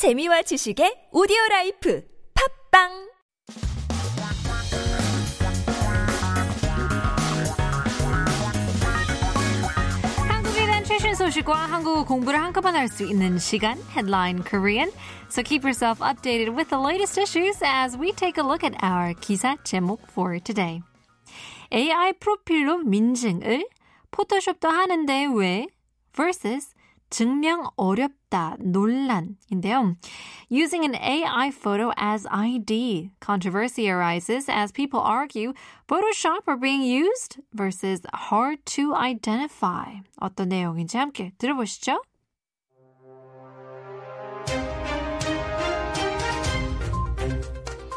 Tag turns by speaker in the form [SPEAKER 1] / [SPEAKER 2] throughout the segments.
[SPEAKER 1] 재미와 지식의 오디오 라이프 팝빵
[SPEAKER 2] 소식과 한국어 공부를 한꺼번에 할 수 있는 시간 Headline Korean. So keep yourself updated with the latest issues as we take a look at our 기사 제목 for today. AI 프로필로 민증을 포토샵도 하는데 왜? versus 증명 어렵다 논란인데요. Using an AI photo as ID, controversy arises as people argue Photoshop are being used versus hard to identify. 어떤 내용인지 함께 들어보시죠.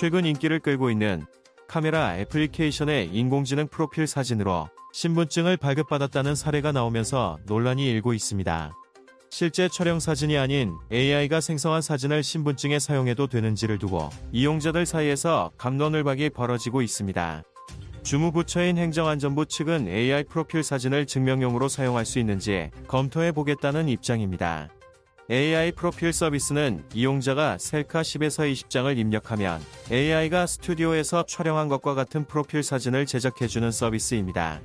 [SPEAKER 3] 최근 인기를 끌고 있는 카메라 애플리케이션의 인공지능 프로필 사진으로 신분증을 발급받았다는 사례가 나오면서 논란이 일고 있습니다. 실제 촬영 사진이 아닌 AI가 생성한 사진을 신분증에 사용해도 되는지를 두고 이용자들 사이에서 감론을박이 벌어지고 있습니다. 주무부처인 행정안전부 측은 AI 프로필 사진을 증명용으로 사용할 수 있는지 검토해 보겠다는 입장입니다. AI 프로필 서비스는 이용자가 셀카 10에서 20장을 입력하면 AI가 스튜디오에서 촬영한 것과 같은 프로필 사진을 제작해주는 서비스입니다.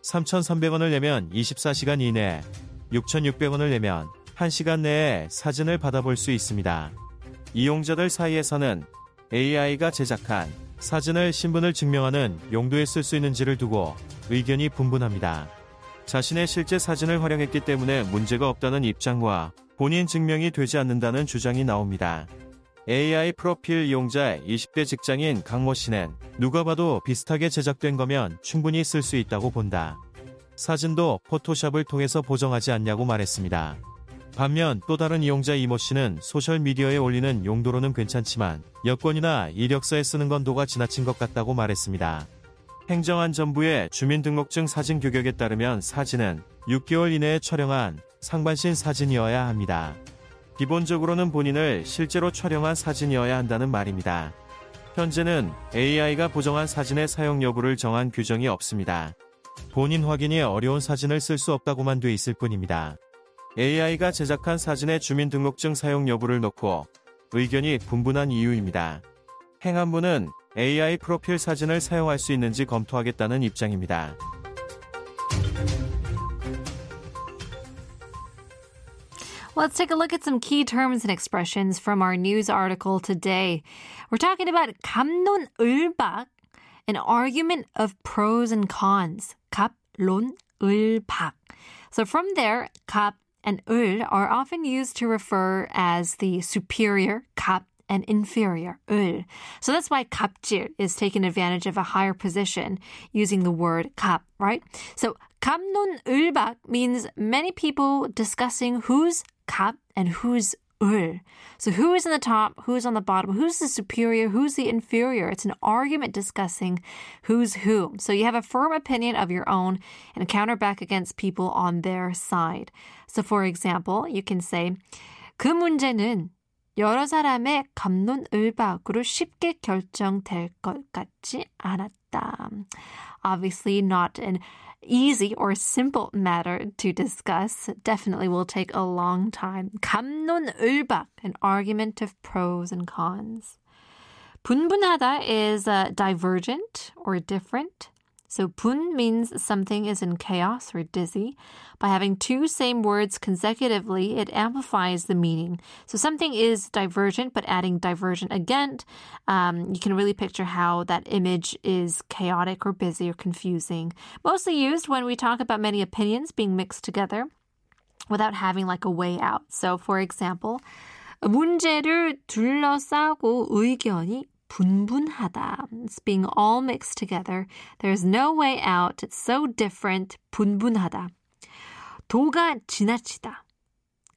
[SPEAKER 3] 3,300원을 내면 24시간 이내, 6,600원을 내면 1시간 내에 사진을 받아볼 수 있습니다. 이용자들 사이에서는 AI가 제작한 사진을 신분을 증명하는 용도에 쓸 수 있는지를 두고 의견이 분분합니다. 자신의 실제 사진을 활용했기 때문에 문제가 없다는 입장과 본인 증명이 되지 않는다는 주장이 나옵니다. AI 프로필 이용자 20대 직장인 강모 씨는 누가 봐도 비슷하게 제작된 거면 충분히 쓸 수 있다고 본다. 사진도 포토샵을 통해서 보정하지 않냐고 말했습니다. 반면 또 다른 이용자 이모 씨는 소셜미디어에 올리는 용도로는 괜찮지만 여권이나 이력서에 쓰는 건 도가 지나친 것 같다고 말했습니다. 행정안전부의 주민등록증 사진 규격에 따르면 사진은 6개월 이내에 촬영한 상반신 사진이어야 합니다. 기본적으로는 본인을 실제로 촬영한 사진이어야 한다는 말입니다. 현재는 AI가 보정한 사진의 사용 여부를 정한 규정이 없습니다. 본인 확인이 어려운 사진을 쓸 수 없다고만 돼 있을 뿐입니다. AI가 제작한 사진의 주민등록증 사용 여부를 놓고 의견이 분분한 이유입니다. 행안부는 AI 프로필 사진을 사용할 수 있는지 검토하겠다는 입장입니다.
[SPEAKER 2] Let's take a look at some key terms and expressions from our news article today. We're talking about 갑론을박, an argument of pros and cons. 갑론을박. So from there, 갑 and 을 are often used to refer as the superior, 갑, and inferior, 을. So that's why 갑질 is taking advantage of a higher position using the word 갑, right? So 갑론을박 means many people discussing who's 갑 and who's 을. So who is in the top, who's on the bottom, who's the superior, who's the inferior? It's an argument discussing who's whom. So you have a firm opinion of your own and counter back against people on their side. So for example, you can say 그 문제는 여러 사람의 갑론을박으로 쉽게 결정될 것 같지 않았다. Obviously not an easy or simple matter to discuss definitely will take a long time. 갑론을박, an argument of pros and cons. 분분하다 is uh, divergent or different. So 분 means something is in chaos or dizzy. By having two same words consecutively, it amplifies the meaning. So something is divergent, but adding divergent again, um, you can really picture how that image is chaotic or busy or confusing. Mostly used when we talk about many opinions being mixed together without having like a way out. So for example, 문제를 둘러싸고 의견이 분분하다. It's being all mixed together. There's no way out. It's so different. 분분하다. 도가 지나치다.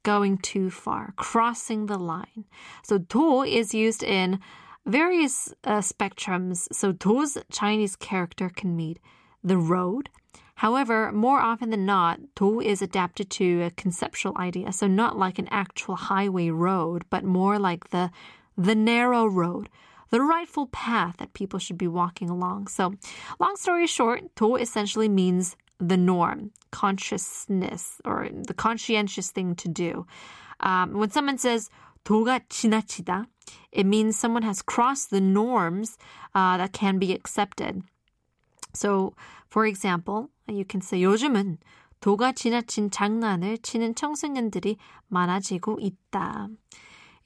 [SPEAKER 2] Going too far. Crossing the line. So 도 is used in various uh, spectrums. So 도's Chinese character can mean the road. However, more often than not, 도 is adapted to a conceptual idea. So not like an actual highway road, but more like the the narrow road the rightful path that people should be walking along. So, long story short, 도 essentially means the norm, consciousness, or the conscientious thing to do. Um, when someone says 도가 지나치다. It means someone has crossed the norms uh, that can be accepted. So, for example, you can say 요즘은 도가 지나친 장난을 치는 청소년들이 많아지고 있다.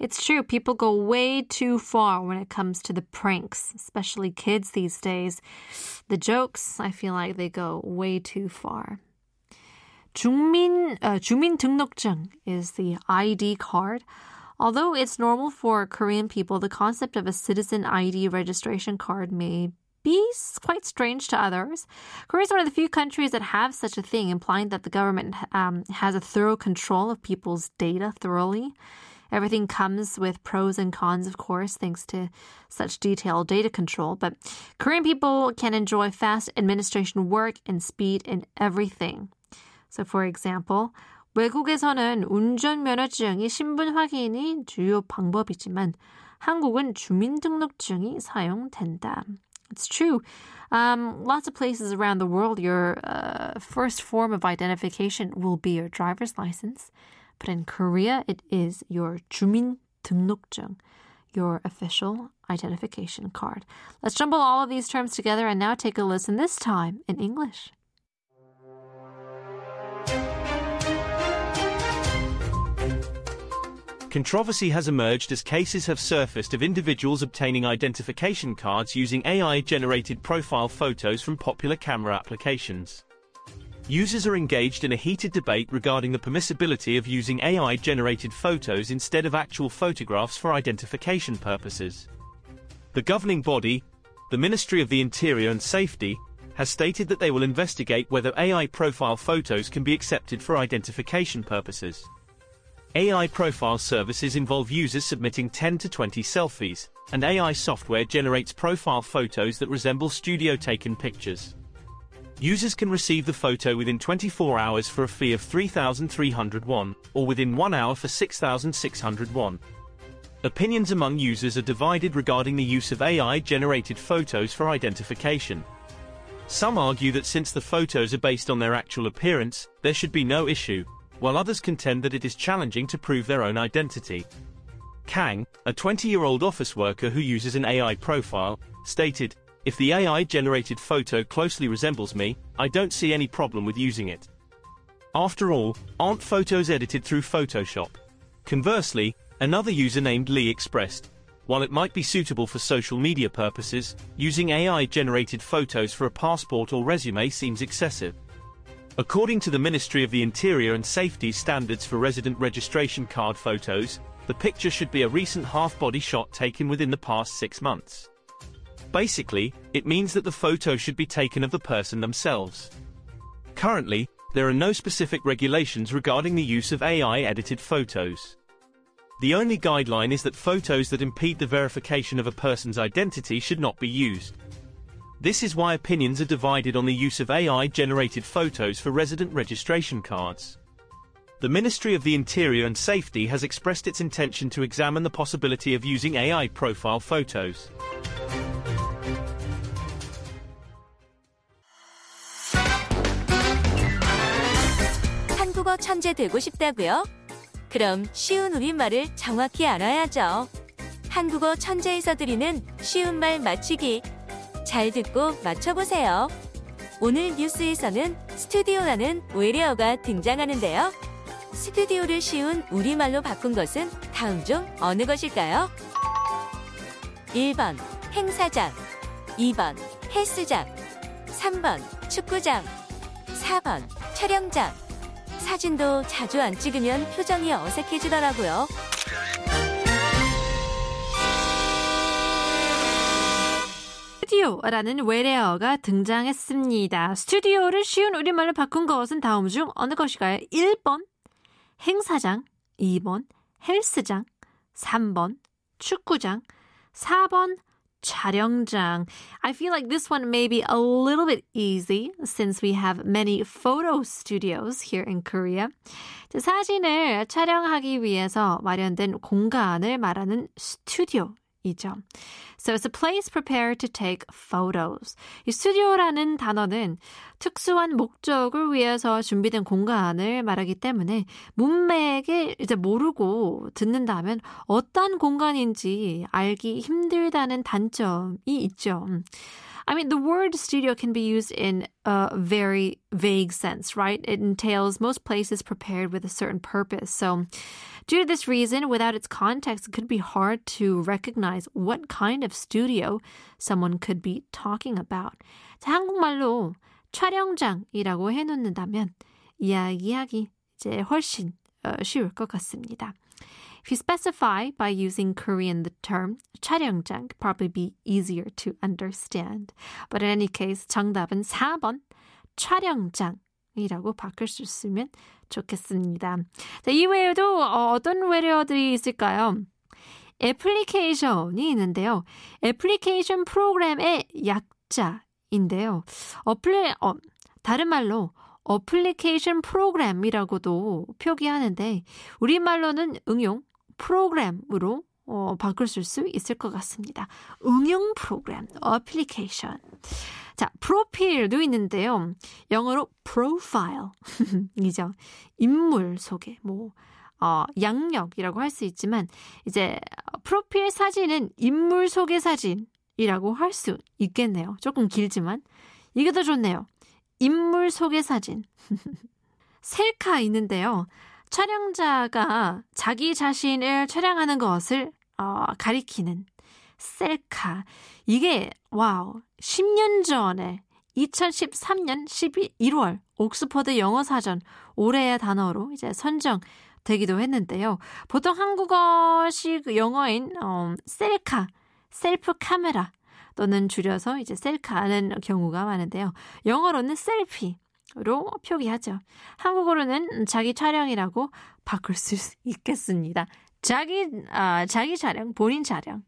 [SPEAKER 2] It's true, people go way too far when it comes to the pranks, especially kids these days. The jokes, I feel like they go way too far. 중민, uh, 주민등록증 is the ID card. Although it's normal for Korean people, the concept of a citizen ID registration card may be quite strange to others. Korea is one of the few countries that have such a thing, implying that the government um, has a thorough control of people's data thoroughly. Everything comes with pros and cons, of course, thanks to such detailed data control. But Korean people can enjoy fast administration work and speed in everything. So, for example, 외국에서는 운전면허증이 신분 확인이 주요 방법이지만 한국은 주민등록증이 사용된다. It's true. Um, lots of places around the world, your uh, first form of identification will be your driver's license. But in Korea, it is your 주민 등록증, your official identification card. Let's jumble all of these terms together and now take a listen, this time in English.
[SPEAKER 4] Controversy has emerged as cases have surfaced of individuals obtaining identification cards using AI-generated profile photos from popular camera applications. Users are engaged in a heated debate regarding the permissibility of using AI-generated photos instead of actual photographs for identification purposes. The governing body, the Ministry of the Interior and Safety, has stated that they will investigate whether AI profile photos can be accepted for identification purposes. AI profile services involve users submitting 10 to 20 selfies, and AI software generates profile photos that resemble studio-taken pictures. Users can receive the photo within 24 hours for a fee of 3,300 won, or within one hour for 6,600 won. Opinions among users are divided regarding the use of AI-generated photos for identification. Some argue that since the photos are based on their actual appearance, there should be no issue, while others contend that it is challenging to prove their own identity. Kang, a 20-year-old office worker who uses an AI profile, stated, If the AI-generated photo closely resembles me, I don't see any problem with using it. After all, aren't photos edited through Photoshop? Conversely, another user named Lee expressed, while it might be suitable for social media purposes, using AI-generated photos for a passport or resume seems excessive. According to the Ministry of the Interior and Safety standards for resident registration card photos, the picture should be a recent half-body shot taken within the past six months. Basically, it means that the photo should be taken of the person themselves. Currently, there are no specific regulations regarding the use of AI-edited photos. The only guideline is that photos that impede the verification of a person's identity should not be used. This is why opinions are divided on the use of AI-generated photos for resident registration cards. The Ministry of the Interior and Safety has expressed its intention to examine the possibility of using AI profile photos.
[SPEAKER 1] 한국어 천재 되고 싶다고요? 그럼 쉬운 우리말을 정확히 알아야죠. 한국어 천재에서 드리는 쉬운 말 맞추기. 잘 듣고 맞춰보세요. 오늘 뉴스에서는 스튜디오라는 외래어가 등장하는데요. 스튜디오를 쉬운 우리말로 바꾼 것은 다음 중 어느 것일까요? 1번 행사장 2번 헬스장 3번 축구장 4번 촬영장 사진도 자주 안 찍으면 표정이 어색해지더라고요.
[SPEAKER 2] 스튜디오라는 외래어가 등장했습니다. 스튜디오를 쉬운 우리말로 바꾼 것은 다음 중 어느 것일까요? 1번 행사장, 2번 헬스장, 3번 축구장, 4번 촬영장. I feel like this one may be a little bit easy since we have many photo studios here in Korea. 사진을 촬영하기 위해서 마련된 공간을 말하는 스튜디오 이죠. So it's a place prepared to take photos. 이 스튜디오라는 단어는 특수한 목적을 위해서 준비된 공간을 말하기 때문에 문맥을 이제 모르고 듣는다면 어떤 공간인지 알기 힘들다는 단점이 있죠. I mean, the word studio can be used in a very vague sense, right? It entails most places prepared with a certain purpose. So, due to this reason, without its context, it could be hard to recognize what kind of studio someone could be talking about. 자, 한국말로 촬영장이라고 해놓는다면 이야기하기 이제 훨씬 어, 쉬울 것 같습니다. If you specify by using Korean the term 촬영장, could probably be easier to understand. But in any case, 정답은 4번 촬영장 이라고 바꿀 수 있으면 좋겠습니다. 자, 이외에도 어, 어떤 외래어들이 있을까요? 애플리케이션이 있는데요. 애플리케이션 프로그램의 약자인데요. 어플리, 어, 다른 말로 어플리케이션 프로그램이라고도 표기하는데 우리말로는 응용 프로그램으로 어, 바꿀 수 있을 것 같습니다. 응용 프로그램, 어플리케이션. 자, 프로필도 있는데요. 영어로 profile이죠. 인물 소개, 뭐, 어, 양력이라고 할 수 있지만, 이제, 프로필 사진은 인물 소개 사진이라고 할 수 있겠네요. 조금 길지만. 이게 더 좋네요. 인물 소개 사진. 셀카 있는데요. 촬영자가 자기 자신을 촬영하는 것을 어, 가리키는 셀카. 이게 와우 10년 전에 2013년 11월 옥스퍼드 영어 사전 올해의 단어로 이제 선정 되기도 했는데요. 보통 한국어식 영어인 어, 셀카, 셀프 카메라 또는 줄여서 이제 셀카는 경우가 많은데요. 영어로는 셀피 로 표기하죠. 한국어로는 자기 촬영이라고 바꿀 수 있겠습니다. 자기 아, 자기 촬영, 본인 촬영.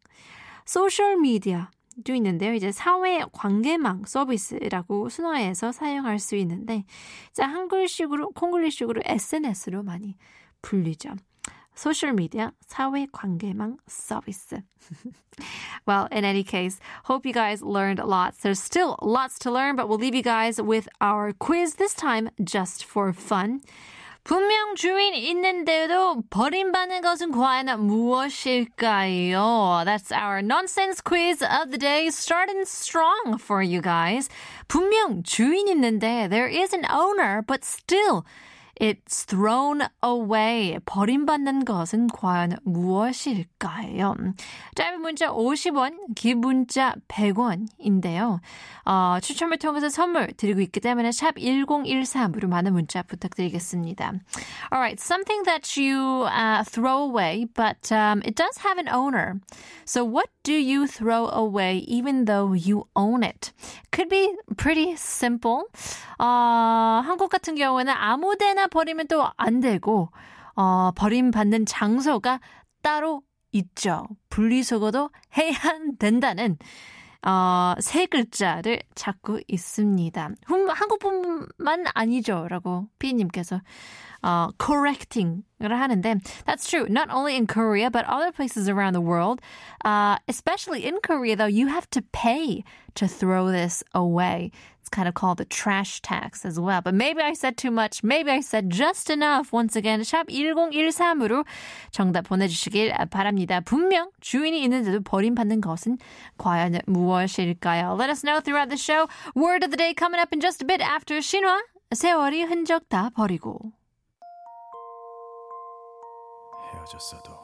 [SPEAKER 2] 소셜 미디어 도 있는데요. 이제 사회 관계망 서비스라고 순화해서 사용할 수 있는데, 자 한글식으로 콩글리식으로 SNS로 많이 불리죠. 소셜 미디어 사회 관계망 서비스. well, in any case, hope you guys learned lots. There's still lots to learn, but we'll leave you guys with our quiz this time just for fun. 분명 주인 있는데도 버림받는 것은 과연 무엇일까요? That's our nonsense quiz of the day. Starting strong for you guys. 분명 주인 있는데 there is an owner, but still It's thrown away. 버림받는 것은 과연 무엇일까요? 짧은 문자 50원, 긴 문자 100원인데요. 어, 추첨을 통해서 선물 드리고 있기 때문에 샵 1013으로 많은 문자 부탁드리겠습니다. Alright, something that you uh, throw away, but um, it does have an owner. So what do you throw away even though you own it? Could be pretty simple. 어, 한국 같은 경우에는 아무데나 버리면 또 안 되고, 어, 버림받는 장소가 따로 있죠. 분리수거도 해야 된다는, 어, 세 글자를 찾고 있습니다. 한국뿐만 아니죠. 라고 피디님께서 uh, correcting을 하는데 that's true. Not only in Korea but other places around the world. Uh, especially in Korea though, you have to pay to throw this away. It's kind of called the trash tax as well. But maybe I said too much. Maybe I said just enough. Once again, 샵 1013으로 정답 보내주시길 바랍니다. 분명 주인이 있는데도 버림받는 것은 과연 무엇일까요? Let us know throughout the show. Word of the day coming up in just a bit after 신화. 세월이 흔적 다 버리고.
[SPEAKER 5] 헤어졌어도